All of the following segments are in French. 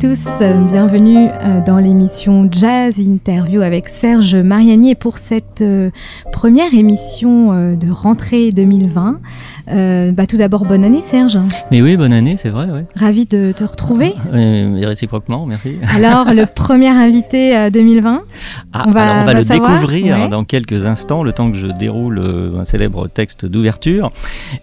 Tous, bienvenue euh, dans l'émission Jazz Interview avec Serge Mariani et pour cette euh, première émission euh, de rentrée 2020. euh, bah, tout d'abord, bonne année Serge, Mais oui, bonne année, c'est vrai, ouais. ravi de te retrouver. Euh, réciproquement, merci. Alors, le premier invité euh, 2020 Ah, On va- alors on va, va le savoir, découvrir ouais. dans quelques instants, le temps que je déroule un célèbre texte d'ouverture.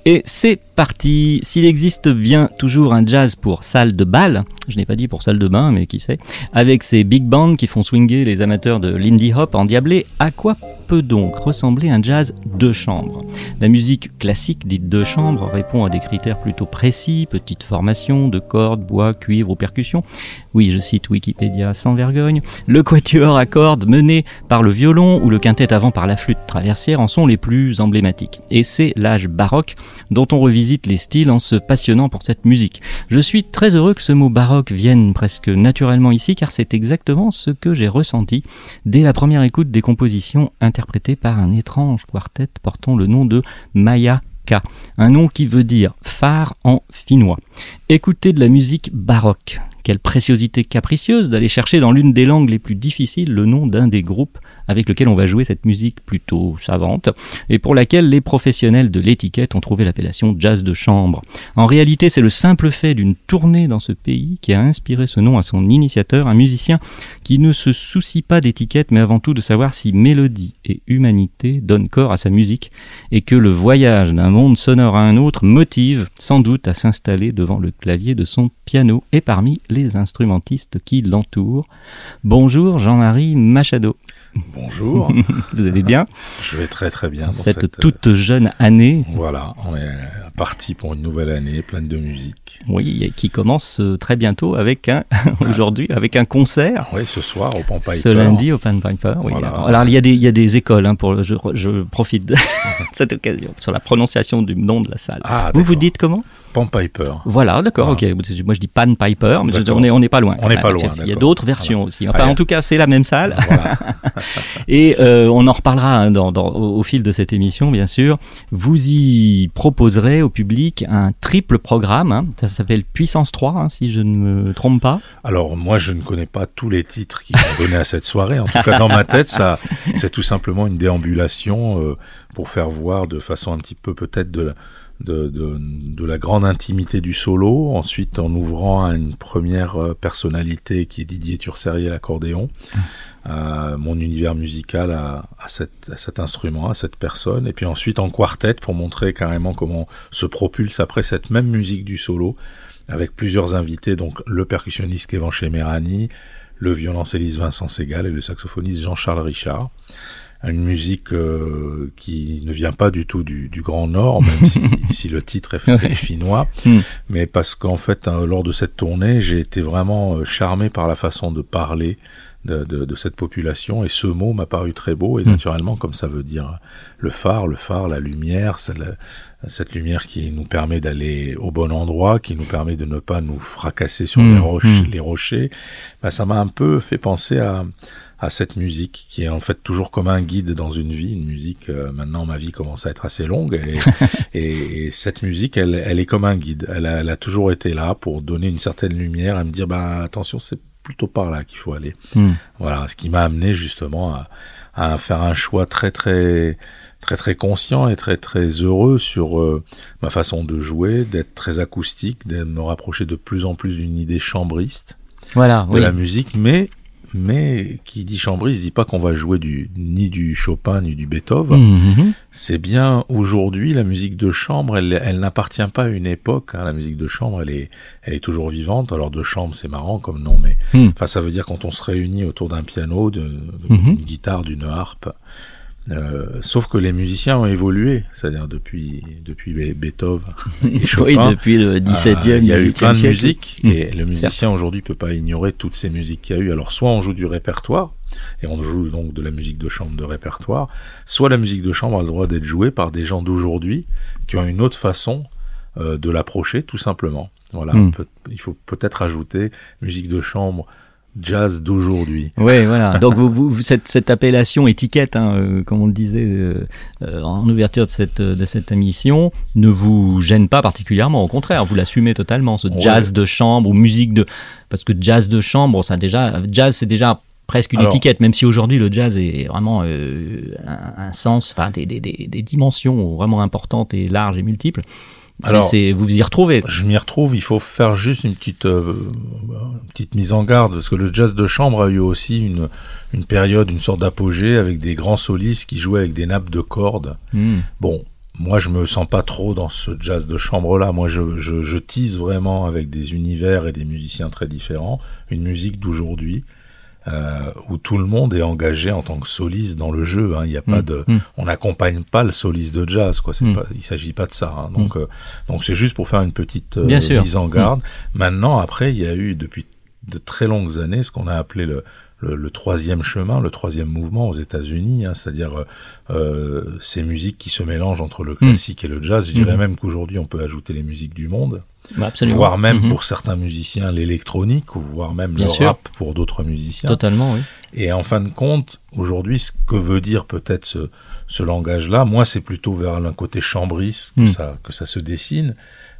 Et c'est parti. S'il existe bien toujours un jazz pour salle de bal, je n'ai pas dit pour salle de bain, mais qui sait, avec ces big bands qui font swinger les amateurs de l'indie hop endiablé, à quoi peut donc ressembler un jazz de chambre La musique classique dite de chambre répond à des critères plutôt précis, petite formation de cordes, bois, cuivre ou percussions. Oui, je cite Wikipédia sans vergogne. Le quatuor à cordes mené par le violon ou le quintet avant par la flûte traversière en sont les plus emblématiques. Et c'est l'âge baroque dont on revisite les styles en se passionnant pour cette musique. Je suis très heureux que ce mot baroque vienne presque naturellement ici car c'est exactement ce que j'ai ressenti dès la première écoute des compositions interprétées par un étrange quartet portant le nom de Maya K, un nom qui veut dire phare en finnois. Écoutez de la musique baroque. Quelle préciosité capricieuse d'aller chercher dans l'une des langues les plus difficiles le nom d'un des groupes avec lequel on va jouer cette musique plutôt savante et pour laquelle les professionnels de l'étiquette ont trouvé l'appellation jazz de chambre. En réalité, c'est le simple fait d'une tournée dans ce pays qui a inspiré ce nom à son initiateur, un musicien qui ne se soucie pas d'étiquette mais avant tout de savoir si mélodie et humanité donnent corps à sa musique et que le voyage d'un monde sonore à un autre motive sans doute à s'installer devant le clavier de son piano et parmi les instrumentistes qui l'entourent. Bonjour Jean-Marie Machado. Bonjour. Vous allez bien Je vais très très bien cette, cette, toute jeune année Voilà, on est parti pour une nouvelle année pleine de musique. oui, qui commence euh, très bientôt avec un aujourd'hui avec un concert Oui, ce soir au Pampaï. ce lundi au Pan Piper. Oui. Voilà. Alors, alors, il y a des il y a des écoles hein, pour je, je profite de cette occasion sur la prononciation du nom de la salle. Ah, vous vous dites comment? Pampaïper. Voilà, d'accord, ok. Moi je dis Pan Piper, mais je- on est on n'est pas loin. On n'est pas Ah, loin, Il y a d'autres versions aussi. Enfin, Ah, en tout cas, c'est la même salle. Voilà. Et euh, on en reparlera hein, dans, dans- au, au fil de cette émission, bien sûr. Vous y proposerez au public un triple programme. hein. Ça s'appelle Puissance 3, hein, si je ne me trompe pas. Alors moi je ne connais pas tous les titres qui sont donnés à cette soirée. En tout cas dans ma tête ça c'est tout simplement une déambulation euh, pour faire voir de façon un petit peu peut-être de la, de, de, de la grande intimité du solo. Ensuite en ouvrant à une première euh, personnalité qui est Didier Turserier l'accordéon. Euh, mon univers musical à, à, cet, à cet instrument, à cette personne, et puis ensuite en quartet pour montrer carrément comment se propulse après cette même musique du solo avec plusieurs invités, donc le percussionniste Kevin Chemerani, le violoncelliste Vincent Segal et le saxophoniste Jean-Charles Richard. Une musique euh, qui ne vient pas du tout du, du Grand Nord, même si, si le titre est, fi- est finnois, Hmm. mais parce qu'en fait, hein, lors de cette tournée, j'ai été vraiment euh, charmé par la façon de parler de, de, de cette population, et ce mot m'a paru très beau, et Hmm. naturellement, comme ça veut dire le phare, le phare, la lumière, c'est la- cette lumière qui nous permet d'aller au bon endroit, qui nous permet de ne pas nous fracasser sur les, roches, mm. les rochers, bah, ça m'a un peu fait penser à, à cette musique qui est en fait toujours comme un guide dans une vie. Une musique, euh, maintenant ma vie commence à être assez longue et, et, et cette musique, elle, elle est comme un guide. Elle a, elle a toujours été là pour donner une certaine lumière et me dire, bah attention, c'est plutôt par là qu'il faut aller. Hmm. Voilà, ce qui m'a amené justement à, à faire un choix très très très très conscient et très très heureux sur euh, ma façon de jouer, d'être très acoustique, de me rapprocher de plus en plus d'une idée chambriste Voilà, de oui. la musique, mais mais qui dit chambriste dit pas qu'on va jouer du ni du Chopin ni du Beethoven. Mhm. C'est bien aujourd'hui la musique de chambre, elle, elle n'appartient pas à une époque. hein. La musique de chambre, elle est, elle est toujours vivante. Alors de chambre, c'est marrant comme nom, mais Hmm. enfin ça veut dire quand on se réunit autour d'un piano, de- Mhm. d'une guitare, d'une harpe, Euh, sauf que les musiciens ont évolué, c'est-à-dire depuis depuis Be- Beethoven et Oui, depuis le 17e, euh, il y a eu 18e plein de siècle. musiques Mmh. et le musicien aujourd'hui peut pas ignorer toutes ces musiques qu'il y a eu. Alors soit on joue du répertoire et on joue donc de la musique de chambre de répertoire, soit la musique de chambre a le droit d'être jouée par des gens d'aujourd'hui qui ont une autre façon euh, de l'approcher tout simplement. Voilà, Mmh. Peut- il faut peut-être ajouter musique de chambre jazz d'aujourd'hui. Oui, voilà. Donc vous, vous- cette, cette appellation étiquette, hein, euh, comme on le disait euh, euh, en ouverture de cette, de cette émission, ne vous gêne pas particulièrement. Au contraire, vous l'assumez totalement, ce Ouais. jazz de chambre ou musique de... Parce que jazz de chambre, ça déjà, jazz c'est déjà presque une Alors- étiquette, même si aujourd'hui le jazz est vraiment euh, un, un sens, enfin des, des, des, des dimensions vraiment importantes et larges et multiples. Alors- vous vous y retrouvez. Je m'y retrouve, il faut faire juste une petite, euh, une petite mise en garde, parce que le jazz de chambre a eu aussi une, une période, une sorte d'apogée avec des grands solistes qui jouaient avec des nappes de cordes. Hmm. Bon, moi je me sens pas trop dans ce jazz de chambre-là, moi je, je, je tease vraiment avec des univers et des musiciens très différents, une musique d'aujourd'hui. Euh, où tout le monde est engagé en tant que soliste dans le jeu. hein. Il n'y a pas Mm, de, mm. on n'accompagne pas le soliste de jazz. Quoi. C'est Mm. pas, il s'agit pas de ça. hein. Donc, euh, donc c'est juste pour faire une petite euh, mise en garde. Maintenant, après, il y a eu depuis de très longues années ce qu'on a appelé le, le, le troisième chemin, le troisième mouvement aux États-Unis, hein, c'est-à-dire euh, euh, ces musiques qui se mélangent entre le classique et le jazz. Je dirais Mhm. même qu'aujourd'hui, on peut ajouter les musiques du monde, Bah, voire même Mhm. pour certains musiciens l'électronique, ou voire même Bien le sûr. rap pour d'autres musiciens. Totalement, oui. Et en fin de compte, aujourd'hui, ce que veut dire peut-être ce, ce langage-là, moi, c'est plutôt vers un côté chambriste que, ça, que ça se dessine,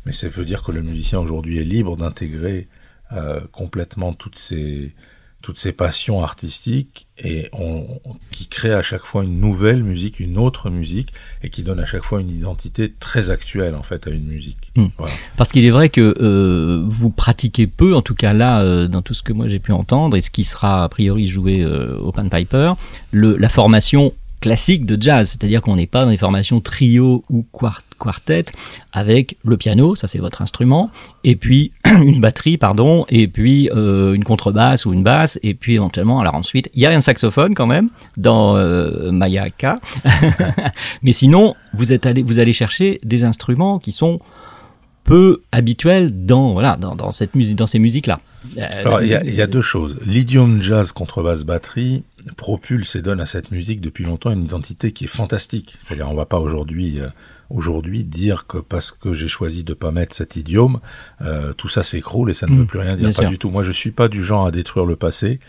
mais ça veut dire que le musicien aujourd'hui est libre d'intégrer euh, complètement toutes ces, toutes ces passions artistiques et on, on- qui crée à chaque fois une nouvelle musique, une autre musique, et qui donne à chaque fois une identité très actuelle en fait à une musique. Mm. Voilà. Parce qu'il est vrai que euh, vous pratiquez peu, en tout cas là, euh, dans tout ce que moi j'ai pu entendre, et ce qui sera a priori joué euh, au Pan Piper, le, la formation classique de jazz, c'est-à-dire qu'on n'est pas dans les formations trio ou quart- quartet avec le piano, ça c'est votre instrument, et puis une batterie, pardon, et puis euh, une contrebasse ou une basse, et puis éventuellement, alors ensuite, il y a un saxophone quand même dans euh, Mayaka, mais sinon, vous êtes allé, vous allez chercher des instruments qui sont peu habituels dans voilà dans, dans cette musique dans ces musiques là. Alors, il y, a, il y a deux choses. L'idiome jazz contrebasse batterie propulse et donne à cette musique depuis longtemps une identité qui est fantastique. C'est-à-dire, on va pas aujourd'hui euh, aujourd'hui dire que parce que j'ai choisi de pas mettre cet idiome, euh, tout ça s'écroule et ça ne veut plus rien dire. Pas sûr. du tout. Moi, je suis pas du genre à détruire le passé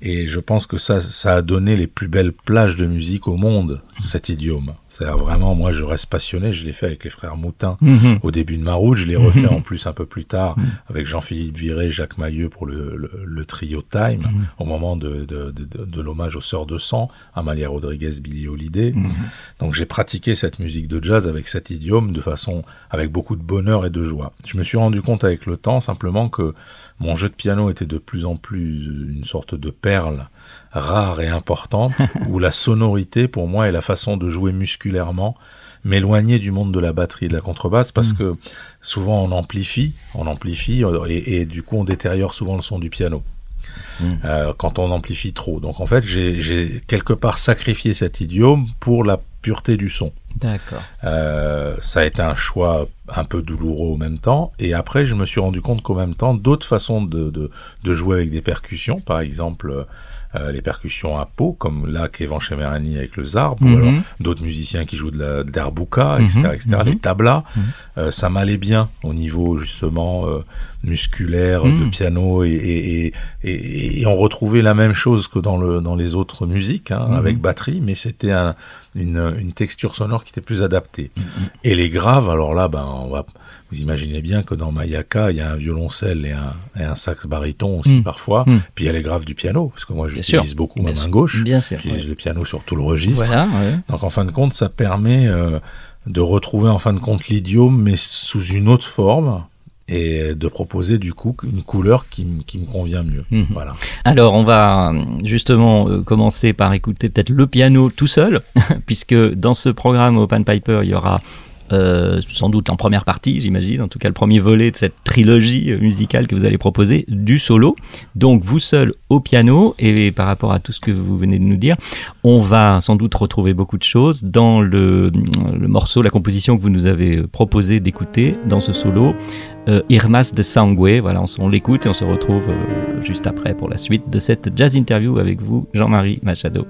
et je pense que ça, ça a donné les plus belles plages de musique au monde, cet idiome. C'est-à-dire vraiment, moi, je reste passionné. Je l'ai fait avec les frères Moutin Mhm. au début de ma route. Je l'ai refait Mhm. en plus un peu plus tard avec Jean-Philippe Viré, Jacques Mailleux pour le, le, le trio Time Mhm. au moment de, de, de, de- de l'hommage aux Sœurs de Sang, Amalia Rodriguez, Billie Holiday. Mhm. Donc j'ai pratiqué cette musique de jazz avec cet idiome de façon avec beaucoup de bonheur et de joie. Je me suis rendu compte avec le temps simplement que mon jeu de piano était de plus en plus une sorte de perle rare et importante où la sonorité pour moi et la façon de jouer musculairement m'éloignait du monde de la batterie et de la contrebasse parce que souvent on amplifie, on amplifie euh, et, et du coup on détériore souvent le son du piano. Mm. Euh, quand on amplifie trop. Donc en fait, j'ai- j'ai quelque part sacrifié cet idiome pour la pureté du son. D'accord. Euh, ça a été un choix un peu douloureux au même temps. Et après, je me suis rendu compte qu'au même temps, d'autres façons de, de, de jouer avec des percussions, par exemple euh, les percussions à peau, comme là qu'Evan Chemerani avec le zarb, Mhm. ou alors d'autres musiciens qui jouent de la de l'arbouka, etc., Mhm, etc., mhm. les tablas, Mhm. euh, ça m'allait bien au niveau justement euh, musculaire Mhm. de piano et, et, et, et, on retrouvait la même chose que dans le dans les autres musiques hein, Mhm. avec batterie, mais c'était un, une, une texture sonore qui était plus adaptée. Mhm. Et les graves, alors là, ben, on va, vous imaginez bien que dans Mayaka, il y a un violoncelle et un, et un sax baryton aussi Mm. parfois. Mm. Puis il y a les graves du piano, parce que moi j'utilise beaucoup Bien ma main sûr. gauche. Bien sûr. J'utilise ouais. le piano sur tout le registre. Voilà. ouais. Donc en fin de compte, ça permet euh, de retrouver en fin de compte l'idiome, mais sous une autre forme, et de proposer du coup une couleur qui, me convient mieux. Mhm. Voilà. Alors, on va justement euh, commencer par écouter peut-être le piano tout seul, puisque dans ce programme Open Piper, il y aura euh, sans doute en première partie, j'imagine, en tout cas le premier volet de cette trilogie musicale que vous allez proposer, du solo. Donc vous seul au piano, et par rapport à tout ce que vous venez de nous dire, on va sans doute retrouver beaucoup de choses dans le, morceau, la composition que vous nous avez proposé d'écouter dans ce solo. Euh, Irmas de Sangue, voilà, on, on l'écoute et on se retrouve euh, juste après pour la suite de cette jazz interview avec vous, Jean-Marie Machado.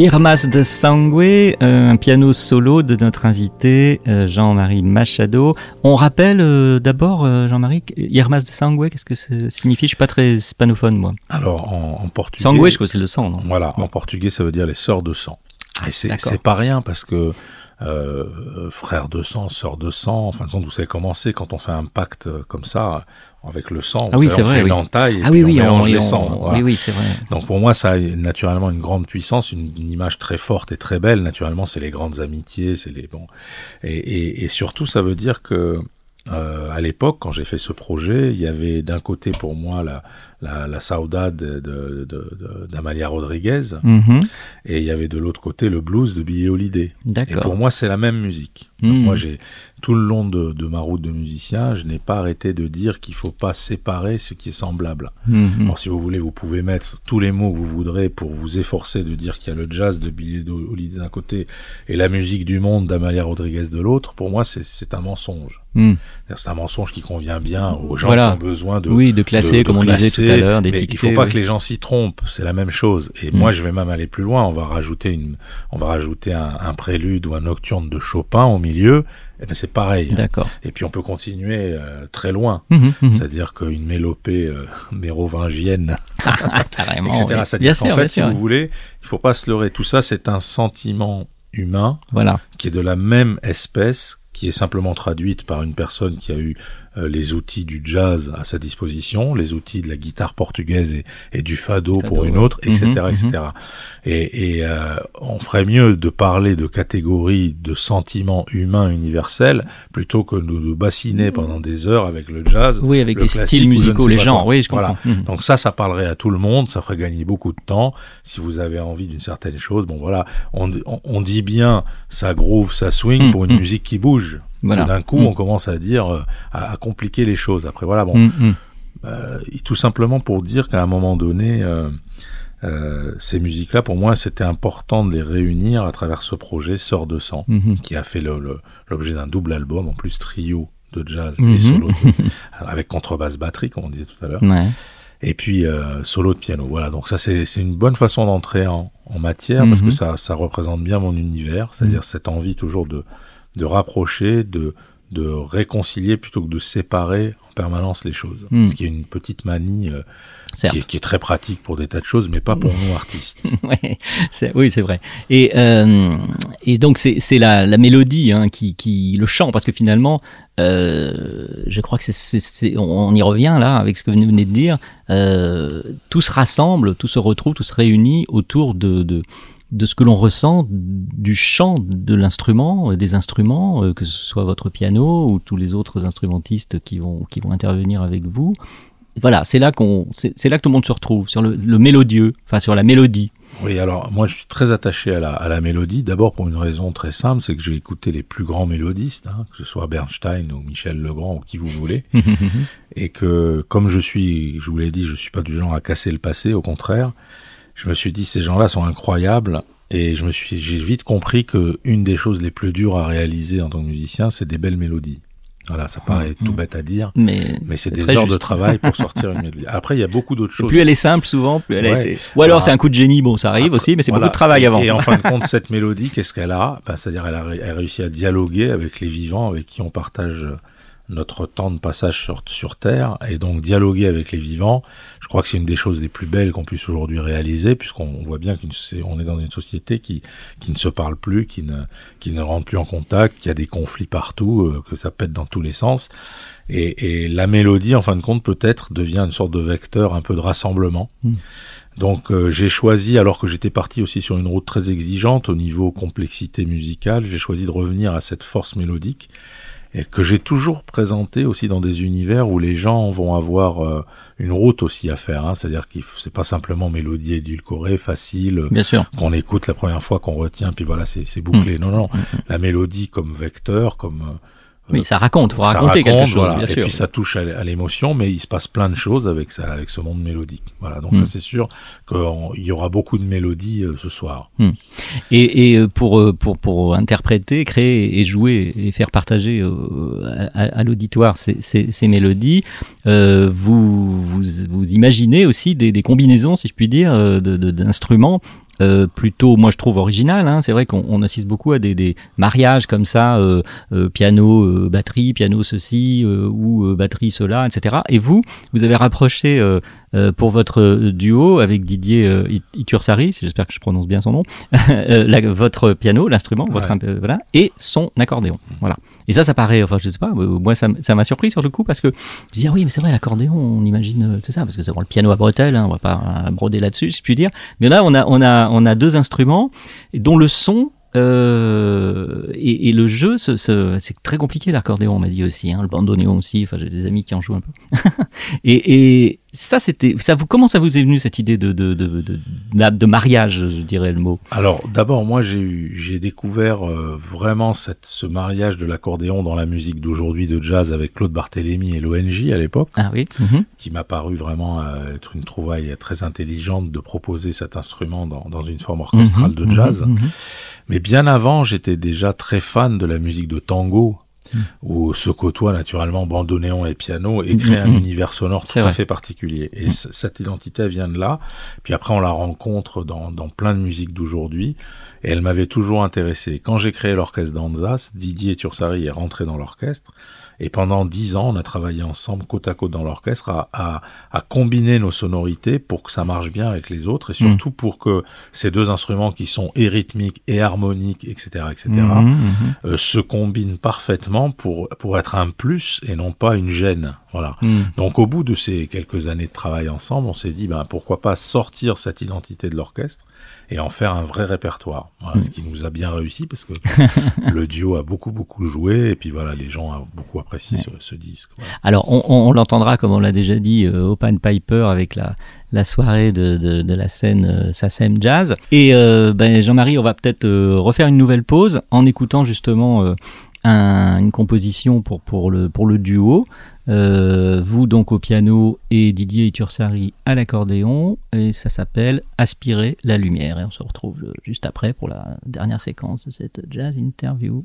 Irmas de Sangue, euh, un piano solo de notre invité euh, Jean-Marie Machado. On rappelle euh, d'abord, Jean-Marie, Irmas de Sangue, qu'est-ce que ça signifie? Je suis pas très hispanophone, moi. Alors, en, portugais. Sangue, je crois que c'est le sang, non? Voilà, en portugais, ça veut dire les sœurs de sang. Et c'est pas rien parce que frère de sang, sœur de sang, enfin, quand vous savez comment c'est quand on fait un pacte comme ça, avec le sang. Ah oui, c'est vrai. Fait une entaille et ah oui, on mélange on, les on, sangs. Oui, oui, c'est vrai. Donc pour moi, ça a naturellement une grande puissance, une, une image très forte et très belle. Naturellement, c'est les grandes amitiés, c'est les bon. Et, et, et, surtout, ça veut dire que euh, à l'époque, quand j'ai fait ce projet, il y avait d'un côté pour moi la, la, la saudade d'Amalia de, de, Rodriguez, mm-hmm. et il y avait de l'autre côté le blues de Billie Holiday. Et pour moi, c'est la même musique. Mm. Donc moi, j'ai tout le long de, ma route de musicien, je n'ai pas arrêté de dire qu'il faut pas séparer ce qui est semblable. Mm-hmm. Alors si vous voulez, vous pouvez mettre tous les mots que vous voudrez pour vous efforcer de dire qu'il y a le jazz de Billie Holiday d'un côté et la musique du monde d'Amalia Rodriguez de l'autre. Pour moi, c'est un mensonge. Mm. C'est un mensonge qui convient bien aux gens voilà. qui ont besoin de oui de classer, de, de comme classer, on disait tout à l'heure, mais il faut pas oui. que les gens s'y trompent. C'est la même chose. Et Mm. moi, je vais même aller plus loin. On va rajouter une, on va rajouter un, un prélude ou un nocturne de Chopin au milieu. Et ben c'est pareil. D'accord. Et puis on peut continuer euh, très loin. Mhm, mhm. C'est-à-dire qu'une mélopée euh, mérovingienne, Carrément. etc. oui. C'est-à-dire qu'en fait, si sûr, vous oui. voulez, il faut pas se leurrer. Tout ça, c'est un sentiment humain Voilà. qui est de la même espèce, qui est simplement traduite par une personne qui a eu les outils du jazz à sa disposition, les outils de la guitare portugaise et, et du fado, Fado, pour une autre, etc., Mhm, etc. Et, et euh, on ferait mieux de parler de catégories de sentiments humains universels plutôt que de nous bassiner pendant des heures avec le jazz. Oui, avec le les styles musicaux, les genres. Oui, je Voilà. comprends. Mhm. Donc ça, ça parlerait à tout le monde, ça ferait gagner beaucoup de temps. Si vous avez envie d'une certaine chose, bon voilà, on, on, on dit bien ça groove, ça swing Mm, pour une mm. musique qui bouge. Voilà. D'un coup, Mm. on commence à dire, euh, à, à compliquer les choses. Après voilà, bon, Mm, mm. euh, tout simplement pour dire qu'à un moment donné, euh, euh, ces musiques-là, pour moi, c'était important de les réunir à travers ce projet Sœur de sang, Mhm. qui a fait l'objet d'un double album, en plus trio de jazz et solo, avec contrebasse batterie, comme on disait tout à l'heure Ouais. et puis solo de piano. Voilà, donc ça c'est une bonne façon d'entrer en, en matière parce Mhm. que ça ça représente bien mon univers, c'est-à-dire cette envie toujours de de rapprocher, de de réconcilier plutôt que de séparer en permanence les choses. Mhm. Ce qui est une petite manie euh, qui, est, qui est très pratique pour des tas de choses, mais pas pour nous artistes. Ouais, oui, c'est vrai. Et, euh, et donc c'est c'est la, la mélodie hein, qui, qui le chant parce que finalement, euh, je crois que c'est on y revient là avec ce que vous venez de dire. Euh, tout se rassemble, tout se retrouve, tout se réunit autour de, de de ce que l'on ressent du chant de l'instrument, euh, des instruments, euh, que ce soit votre piano ou tous les autres instrumentistes qui vont qui vont intervenir avec vous. Voilà, c'est là qu'on, c'est c'est là que tout le monde se retrouve sur le, le mélodieux, enfin sur la mélodie. Oui, alors moi je suis très attaché à la, à la mélodie, d'abord pour une raison très simple, c'est que j'ai écouté les plus grands mélodistes, hein, que ce soit Bernstein ou Michel Legrand ou qui vous voulez, et que comme je suis, je vous l'ai dit, je suis pas du genre à casser le passé, au contraire, je me suis dit ces gens-là sont incroyables et je me suis, j'ai vite compris que une des choses les plus dures à réaliser en tant que musicien, c'est des belles mélodies. Voilà, ça paraît tout bête à dire, mais mais c'est des heures de travail pour sortir une mélodie. Après, il y a beaucoup d'autres Et choses. plus elle est simple souvent, plus elle a été. Ou alors Alors, c'est un coup de génie, bon ça arrive Après, aussi, mais c'est voilà. beaucoup de travail avant. Et en fin de compte, cette mélodie, qu'est-ce qu'elle a? Ben, C'est-à-dire, elle a, ré- elle a réussi à dialoguer avec les vivants, avec qui on partage notre temps de passage sur, sur Terre, et donc dialoguer avec les vivants. Je crois que c'est une des choses les plus belles qu'on puisse aujourd'hui réaliser, puisqu'on voit bien qu'on est dans une société qui, qui ne se parle plus, qui ne, qui ne rentre plus en contact, qui a des conflits partout, euh, que ça pète dans tous les sens. Et, et la mélodie, en fin de compte, peut-être devient une sorte de vecteur un peu de rassemblement. Mm. Donc euh, j'ai choisi, alors que j'étais parti aussi sur une route très exigeante au niveau complexité musicale, j'ai choisi de revenir à cette force mélodique et que j'ai toujours présenté aussi dans des univers où les gens vont avoir euh, une route aussi à faire. Hein, C'est-à-dire qu'il f- c'est pas simplement mélodie édulcorée, facile, Bien sûr. qu'on écoute la première fois, qu'on retient, puis voilà, c'est bouclé. Non, non, la mélodie comme vecteur, comme euh, Oui, ça raconte, faut ça raconter quelque raconte, chose, voilà. bien et sûr. puis ça touche à, l'émotion, mais il se passe plein de choses avec ça, avec ce monde mélodique. Voilà, donc Mm. ça c'est sûr qu'il y aura beaucoup de mélodies euh, ce soir. Et, et euh, pour, euh, pour, pour interpréter, créer et jouer et faire partager euh, à, à l'auditoire ces, ces, ces mélodies, euh, vous, vous, vous imaginez aussi des, des combinaisons, si je puis dire, euh, d'instruments euh, plutôt, moi je trouve original. Hein. C'est vrai qu'on on assiste beaucoup à des, des mariages comme ça, euh, euh, piano, euh, batterie, piano ceci euh, ou euh, batterie cela, etc. Et vous, vous avez rapproché euh, euh, pour votre duo avec Didier It- Itursari, j'espère que je prononce bien son nom, la- votre piano, l'instrument, votre Ouais. voilà, et son accordéon. Voilà. Et ça, ça paraît, enfin, je sais pas, euh, moi, ça, m'a surpris sur le coup parce que je me dis, ah oui, mais c'est vrai, l'accordéon, on imagine, euh, c'est ça, parce que c'est vraiment le piano à bretelles, hein, on va pas euh, broder là-dessus, je puis dire. Mais là, on a, on a, on a deux instruments dont le son euh, et, le jeu, ce- ce- c'est très compliqué l'accordéon, on m'a dit aussi, hein, le bandoneon aussi. Enfin, j'ai des amis qui en jouent un peu. et, et ça, c'était, ça vous, comment ça vous est venu cette idée de de, de, de, de- de mariage, je dirais le mot? Alors d'abord moi j'ai eu j'ai découvert euh, vraiment cette ce mariage de l'accordéon dans la musique d'aujourd'hui de jazz avec Claude Barthélémy et l'ONJ à l'époque Ah oui. mhm. qui m'a paru vraiment euh, être une trouvaille très intelligente de proposer cet instrument dans, dans une forme orchestrale de Mhm, jazz. mhm, mhm. Mais bien avant, j'étais déjà très fan de la musique de tango, où se côtoient naturellement bandoneon et piano, et crée un Mhm. univers sonore tout à fait particulier. Et c- cette identité vient de là. Puis après, on la rencontre dans, dans plein de musiques d'aujourd'hui, et elle m'avait toujours intéressé. Quand j'ai créé l'orchestre d'Anzas, Didier Tursari est rentré dans l'orchestre, et pendant dix ans, on a travaillé ensemble côte à côte dans l'orchestre à, à, à combiner nos sonorités pour que ça marche bien avec les autres et surtout pour que ces deux instruments qui sont et rythmiques et harmoniques, etc., etc., Mhm, mhm. euh, se combinent parfaitement pour pour être un plus et non pas une gêne. Voilà. Donc au bout de ces quelques années de travail ensemble, on s'est dit ben pourquoi pas sortir cette identité de l'orchestre et en faire un vrai répertoire. Voilà, Mm. ce qui nous a bien réussi parce que le duo a beaucoup beaucoup joué et puis voilà les gens ont beaucoup apprécié ce, ce disque. voilà. Alors, on, on- on l'entendra, comme on l'a déjà dit, euh, au Pan Piper avec la, la soirée de, de, de la scène euh, SACEM Jazz. Et euh, ben, Jean-Marie, on va peut-être euh, refaire une nouvelle pause en écoutant justement euh, un- une composition pour, pour, le, pour le duo. Euh, vous donc au piano et Didier Itursari à l'accordéon. Et ça s'appelle Aspirer la lumière. Et on se retrouve euh, juste après pour la dernière séquence de cette jazz interview.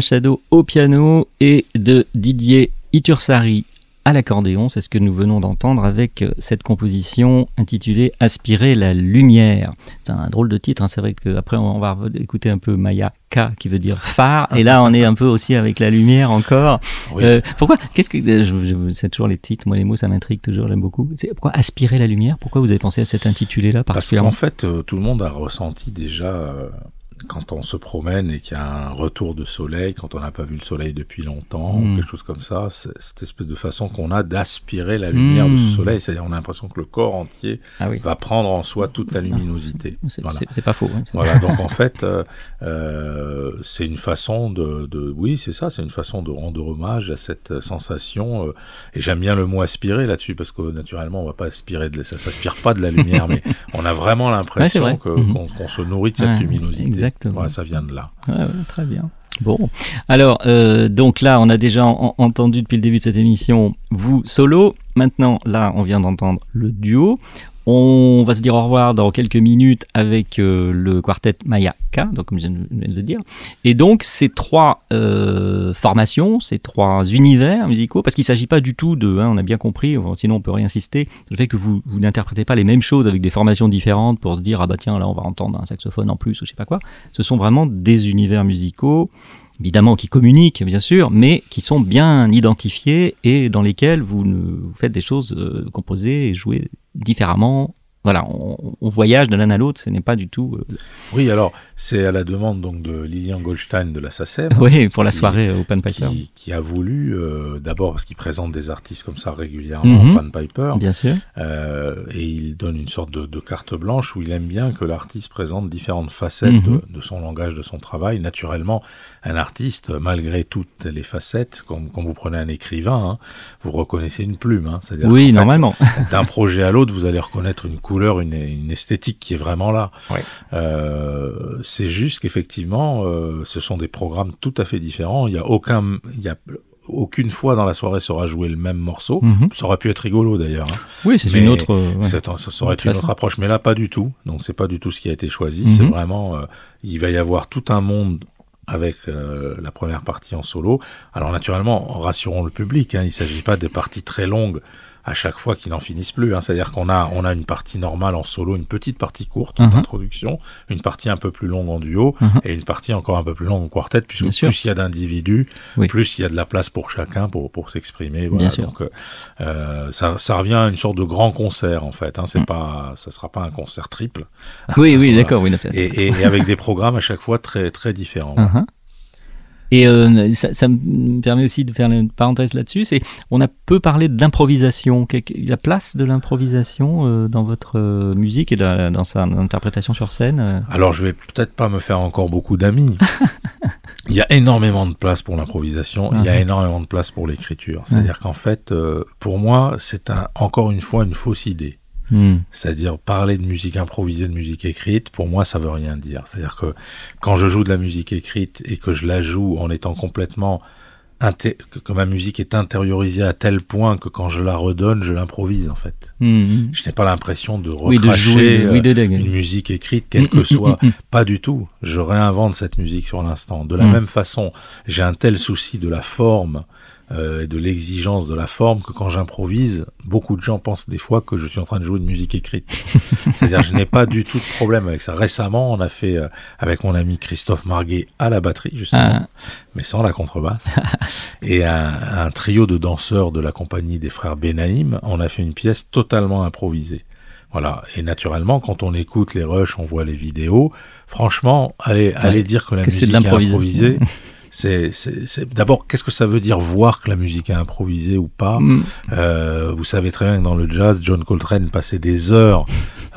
Machado au piano et de Didier Itursari à l'accordéon, c'est ce que nous venons d'entendre avec euh, cette composition intitulée Aspirer la lumière. C'est un drôle de titre, hein. c'est vrai qu'après on va écouter un peu Maya K qui veut dire phare, et là on est un peu aussi avec la lumière encore. Oui. Euh, pourquoi Qu'est-ce que c'est toujours les titres, moi les mots ça m'intrigue toujours, j'aime beaucoup. Pourquoi aspirer la lumière? Pourquoi vous avez pensé à cet intitulé là Parce qu'en fait, euh, tout le monde a ressenti déjà, quand on se promène et qu'il y a un retour de soleil, quand on n'a pas vu le soleil depuis longtemps, Mm. ou quelque chose comme ça, cette espèce de façon qu'on a d'aspirer la lumière de Mm. ce soleil. C'est-à-dire, on a l'impression que le corps entier Ah oui, va prendre en soi toute la luminosité. c'est Voilà. pas faux. hein, Voilà, donc en fait, euh, euh, c'est une façon de, de oui, c'est ça, c'est une façon de rendre hommage à cette sensation. euh, et j'aime bien le mot aspirer là-dessus parce que naturellement, on va pas aspirer de la- ça, s'aspire pas de la lumière, mais on a vraiment Ouais, l'impression vrai. Mhm. qu'on se nourrit de cette Ouais, luminosité. Exactement. Voilà, ça vient de là. Ouais, ouais, très bien. Bon, alors euh, donc là, on a déjà en- entendu depuis le début de cette émission vous solo. Maintenant, là, on vient d'entendre le duo. On va se dire au revoir dans quelques minutes avec euh, le quartet Maya K, donc comme je viens de le dire. Et donc ces trois euh, formations, ces trois univers musicaux, parce qu'il ne s'agit pas du tout de, hein, on a bien compris, sinon on peut réinsister, le fait que vous, vous n'interprétez pas les mêmes choses avec des formations différentes pour se dire ah bah tiens là on va entendre un saxophone en plus ou je sais pas quoi. Ce sont vraiment des univers musicaux évidemment qui communiquent bien sûr, mais qui sont bien identifiés et dans lesquels vous, vous faites des choses euh, composées et jouées différemment. Voilà, on, on voyage de l'un à l'autre, ce n'est pas du tout. euh, Oui, alors c'est à la demande donc de Lilian Goldstein de la SACEM. oui, pour la qui- soirée euh, Open Piper. Qui, qui a voulu, euh, d'abord parce qu'il présente des artistes comme ça régulièrement Mhm. en Pan Piper, Bien sûr. Euh, et il donne une sorte de, de carte blanche où il aime bien que l'artiste présente différentes facettes Mhm. de, de son langage, de son travail. Naturellement, un artiste, malgré toutes les facettes, comme quand vous prenez un écrivain, hein, vous reconnaissez une plume. Hein, C'est-à-dire Oui, fait, normalement. d'un projet à l'autre, vous allez reconnaître une couleur, une, une esthétique qui est vraiment là. Ouais. Euh, c'est juste qu'effectivement, euh, ce sont des programmes tout à fait différents. Il y a aucun, il y a aucune fois dans la soirée sera joué le même morceau. Mhm. Ça aurait pu être rigolo d'ailleurs. hein. Oui, c'est une autre. euh, ouais. Ça aurait été une autre approche, mais là pas du tout. Donc c'est pas du tout ce qui a été choisi. C'est vraiment, euh, il va y avoir tout un monde avec euh, la première partie en solo. Alors naturellement, rassurons le public. Hein, il s'agit pas des parties très longues à chaque fois qui n'en finissent plus. Hein. C'est-à-dire qu'on a, on a une partie normale en solo, une petite partie courte Mhm. d'introduction, une partie un peu plus longue en duo Mhm. et une partie encore un peu plus longue en quartet, puisque Bien plus il y a d'individus, Oui. plus il y a de la place pour chacun pour pour s'exprimer. Voilà. Donc euh, euh, ça, ça revient à une sorte de grand concert en fait. Hein. C'est Mm. pas, ça sera pas un concert triple. Oui, oui, d'accord. Oui, Et, et, et avec des programmes à chaque fois très très différents. Et euh, ça, ça me permet aussi de faire une parenthèse là-dessus. C'est, on a peu parlé de l'improvisation. La place de l'improvisation euh, dans votre euh, musique et dans, dans sa interprétation sur scène. euh? Alors je vais peut-être pas me faire encore beaucoup d'amis. il y a énormément de place pour l'improvisation. Il y a Mhm. énormément de place pour l'écriture. C'est-à-dire qu'en fait, euh, pour moi, c'est un, encore une fois une fausse idée. Hmm. C'est-à-dire parler de musique improvisée, de musique écrite, pour moi, ça veut rien dire. C'est-à-dire que quand je joue de la musique écrite et que je la joue en étant complètement que, ma musique est intériorisée à tel point que quand je la redonne, je l'improvise en fait. Hmm. Je n'ai pas l'impression de Oui, recracher de jouer. euh, oui, une musique écrite, quelle que soit. Pas du tout. Je réinvente cette musique sur l'instant. De la même façon, j'ai un tel souci de la forme euh, et de l'exigence de la forme que quand j'improvise, beaucoup de gens pensent des fois que je suis en train de jouer une musique écrite. C'est-à-dire, je n'ai pas du tout de problème avec ça. Récemment, on a fait euh, avec mon ami Christophe Marguet à la batterie, justement, Ah. mais sans la contrebasse, et un, un trio de danseurs de la compagnie des frères Benaïm. On a fait une pièce totalement improvisée. Voilà. Et naturellement, quand on écoute les rushs, on voit les vidéos. Franchement, allez, allez dire que la que de musique est improvisée. C'est, d'abord, qu'est-ce que ça veut dire voir que la musique est improvisée ou pas Hmm. Euh, Vous savez très bien que dans le jazz, John Coltrane passait des heures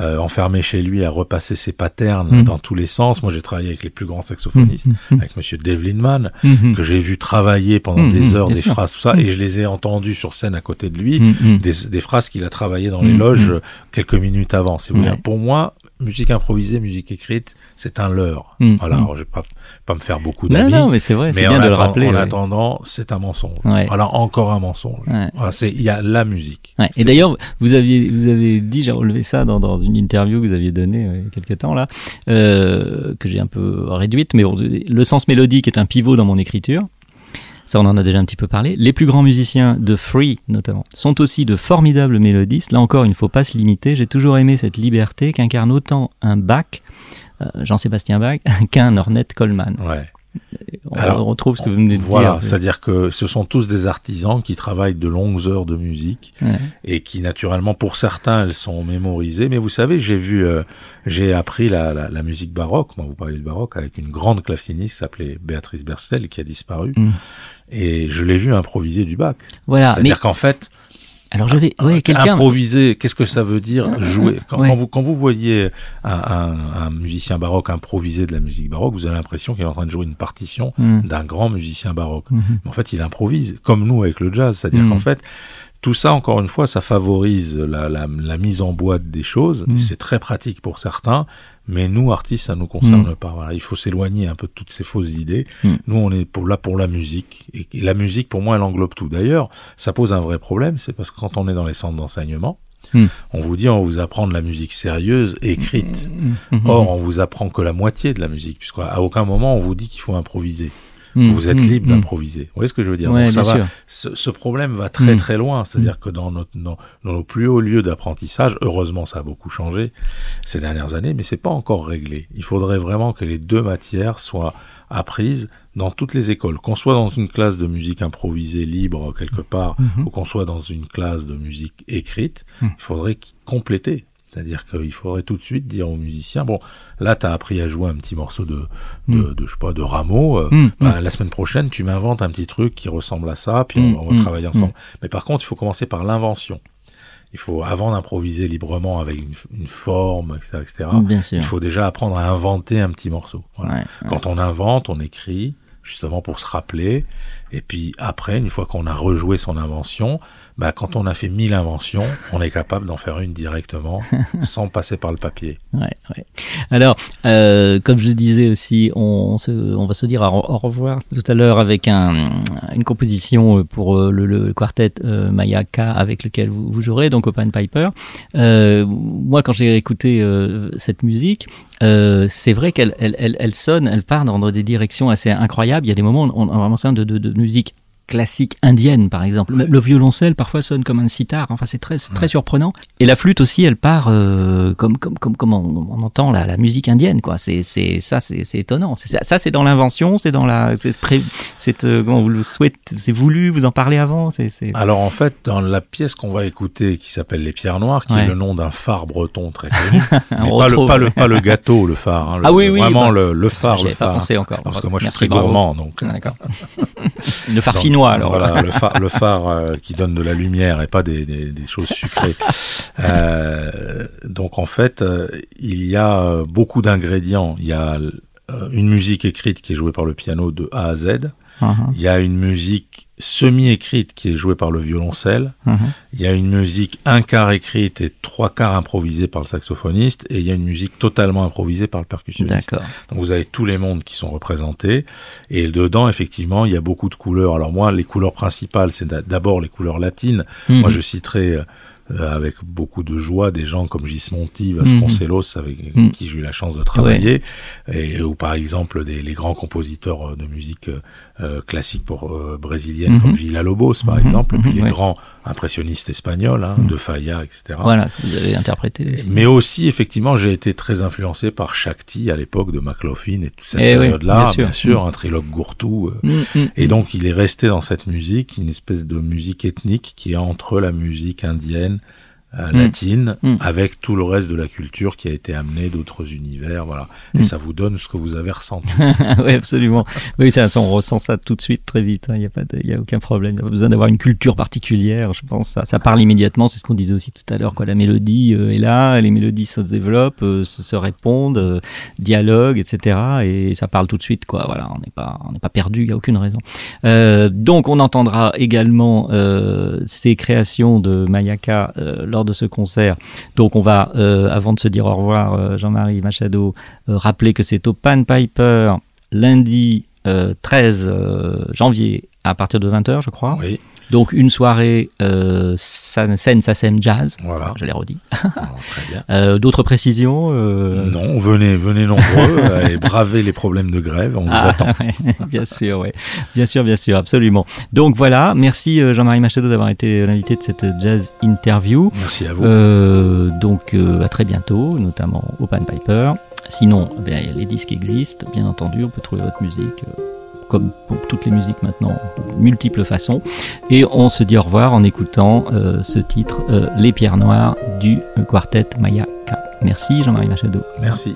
euh, enfermé chez lui à repasser ses patterns Mm. dans tous les sens. Moi, j'ai travaillé avec les plus grands saxophonistes. Hmm. avec Monsieur Dave Lindman, Hmm. que j'ai vu travailler pendant Mm, des mm, heures des sûr. phrases, tout ça, Mm. et je les ai entendus sur scène à côté de lui, Hmm. Hmm. des, des phrases qu'il a travaillées dans Mm, les loges mm. euh, quelques minutes avant. Si vous voulez. Ouais. Pour moi, musique improvisée, musique écrite, c'est un leurre. Mm, Voilà, mm. alors je vais pas, pas me faire beaucoup Non, d'amis. non, mais c'est vrai, c'est mais bien en de le rappeler. En ouais. attendant, c'est un mensonge. Ouais. Voilà, encore un mensonge. Ouais. Voilà, c'est, il y a la musique. Et d'ailleurs, vous aviez, vous avez dit, j'ai relevé ça dans, dans une interview que vous aviez donnée euh, il y a quelques temps là, euh, que j'ai un peu réduite, mais bon, le sens mélodique est un pivot dans mon écriture. Ça, on en a déjà un petit peu parlé. Les plus grands musiciens de Free, notamment, sont aussi de formidables mélodistes. Là encore, il ne faut pas se limiter. J'ai toujours aimé cette liberté qu'incarne autant un Bach, euh, Jean-Sébastien Bach, qu'un Ornette Coleman. Ouais. On Alors, retrouve ce que vous venez de Voilà, dire. c'est-à-dire que ce sont tous des artisans qui travaillent de longues heures de musique Ouais. et qui naturellement pour certains elles sont mémorisées mais vous savez j'ai vu euh, j'ai appris la, la, la musique baroque moi vous parlez de baroque avec une grande claveciniste s'appelait Béatrice Berstel qui a disparu Mm. et je l'ai vu improviser du bac Voilà. Mais c'est-à-dire qu'en fait alors j'avais, ouais, euh, quelqu'un. improviser qu'est-ce que ça veut dire jouer? quand, Ouais. quand vous quand vous voyez un, un, un musicien baroque improviser de la musique baroque vous avez l'impression qu'il est en train de jouer une partition Hmm. d'un grand musicien baroque Mhm. mais en fait, il improvise, comme nous avec le jazz. C'est-à-dire Mm. qu'en fait, tout ça, encore une fois, ça favorise la, la, la mise en boîte des choses. Mm. C'est très pratique pour certains, mais nous, artistes, ça nous concerne Mm. pas. Voilà, il faut s'éloigner un peu de toutes ces fausses idées. Mm. Nous, on est pour, là pour la musique. Et, et la musique, pour moi, elle englobe tout. D'ailleurs, ça pose un vrai problème, c'est parce que quand on est dans les centres d'enseignement, on vous dit, on vous apprend de la musique sérieuse, écrite. Or, on vous apprend que la moitié de la musique, puisqu'à aucun moment on vous dit qu'il faut improviser. Mhm. Vous êtes Mhm. libre Mhm. d'improviser. Vous voyez ce que je veux dire? Ouais, Donc, ça va, ce, ce problème va très très loin. C'est-à-dire que dans, notre, dans, dans nos plus hauts lieux d'apprentissage, heureusement ça a beaucoup changé ces dernières années, mais c'est pas encore réglé. Il faudrait vraiment que les deux matières soient apprises dans toutes les écoles, qu'on soit dans une classe de musique improvisée libre quelque part, ou qu'on soit dans une classe de musique écrite, il faudrait compléter. C'est-à-dire qu'il faudrait tout de suite dire aux musiciens, bon, là, tu as appris à jouer un petit morceau de, de, Mm. de, je sais pas, de Rameau, euh, Mm, bah, la semaine prochaine, tu m'inventes un petit truc qui ressemble à ça, puis on, Mm, va- on va mm, travailler ensemble. Mais par contre, il faut commencer par l'invention. Il faut, avant d'improviser librement avec une, une forme, etc., etc., Bien sûr. il faut déjà apprendre à inventer un petit morceau. Voilà. Ouais, ouais. Quand on invente, on écrit, justement pour se rappeler. Et puis après, une fois qu'on a rejoué son invention, bah, quand on a fait mille inventions, on est capable d'en faire une directement, sans passer par le papier. Ouais, ouais. Alors, euh, comme je disais aussi, on, se, on va se dire au, revoir tout à l'heure avec un, une composition pour euh, le, le quartet euh, Mayaka avec lequel vous, vous jouerez, donc Open Piper. Euh, moi, quand j'ai écouté euh, cette musique, euh, c'est vrai qu'elle elle, elle, elle sonne, elle part dans des directions assez incroyables. Il y a des moments où on a vraiment ça de, de, de musique classique indienne par exemple. Le, le violoncelle parfois sonne comme un sitar, enfin c'est très très surprenant. Et la flûte aussi, elle part euh, comme comme comme comme on, on entend la, la musique indienne quoi. C'est c'est ça c'est c'est étonnant. Ça, c'est dans l'invention, c'est dans la c'est euh, comment vous le souhaitez, c'est voulu, vous en parlez avant, c'est Alors en fait, dans la pièce qu'on va écouter, qui s'appelle Les Pierres Noires, qui Ouais. est le nom d'un phare breton très connu, mais pas le, pas, le, pas le gâteau, le phare, hein, le- Ah oui, oui, vraiment bah, le, phare, le pas phare. pensé encore. Parce que moi je suis très gourmand, donc. D'accord. le farfinois Donc, alors. Voilà, le phare, le phare euh, qui donne de la lumière et pas des, des, des choses sucrées. Euh, donc en fait, euh, il y a beaucoup d'ingrédients. Il y a une musique écrite qui est jouée par le piano de A à Z. Mhm, Il y a une musique semi-écrite qui est jouée par le violoncelle. mhm. Il y a une musique un quart écrite et trois quarts improvisée par le saxophoniste. Et il y a une musique totalement improvisée par le percussionniste. D'accord. Donc vous avez tous les mondes qui sont représentés et dedans effectivement il y a beaucoup de couleurs. Alors moi les couleurs principales c'est d'a- d'abord les couleurs latines. Moi Mhm. je citerai euh, avec beaucoup de joie des gens comme Gismonti, Vasconcelos avec Mhm. qui j'ai eu la chance de travailler et ou par exemple des, les grands compositeurs euh, de musique euh, euh, classique pour euh, brésilienne Mhm. comme Villa-Lobos par Mhm, exemple puis mhm, les grands impressionnistes espagnols hein, Mhm. de Falla etc. Voilà, vous avez interprété. Mais aussi, effectivement, j'ai été très influencé par Shakti à l'époque de McLaughlin et toute cette Eh oui, période-là, bien bien sûr. un trilogue Gourtou. euh, Mm, mm, Et mm. donc, il est resté dans cette musique, une espèce de musique ethnique qui est entre la musique indienne, euh, Mm. latine, Mm. avec tout le reste de la culture qui a été amené d'autres univers, voilà. Et Mm. ça vous donne ce que vous avez ressenti. oui, absolument. Oui, ça, on ressent ça tout de suite, très vite. Il n'y a pas, de- y a aucun problème. Il n'y a pas besoin d'avoir une culture particulière. Je pense ça, ça parle immédiatement. C'est ce qu'on disait aussi tout à l'heure. Quoi, la mélodie euh, est là, les mélodies se développent, euh, se, se répondent, euh, dialoguent, etc. Et ça parle tout de suite. Quoi. Voilà, on n'est pas, on n'est pas perdu. Il n'y a aucune raison. Euh, donc, on entendra également euh, ces créations de Mayaka euh, lors de ce concert. Donc on va, euh, avant de se dire au revoir, euh, Jean-Marie Machado, euh, rappeler que c'est au Pan Piper lundi euh, 13 euh, janvier à partir de 20h, je crois. Donc une soirée euh, scène scène SACEM Jazz. voilà. Je l'ai redit. Très bien. Euh, D'autres précisions euh, Non, venez, venez nombreux euh, et bravez les problèmes de grève. On vous Ah, attend. ouais, bien sûr, oui. Bien sûr, bien sûr, absolument. Donc voilà, merci euh, Jean-Marie Machado d'avoir été l'invité de cette jazz interview. Merci à vous. Euh, donc euh, à très bientôt, notamment au Pan Piper. Sinon, bien, les disques existent, bien entendu, on peut trouver votre musique, euh, comme pour toutes les musiques maintenant, de multiples façons. Et on se dit au revoir en écoutant euh, ce titre, euh, Les Pierres Noires, du euh, quartet Maya K. Merci Jean-Marie Machado. Merci.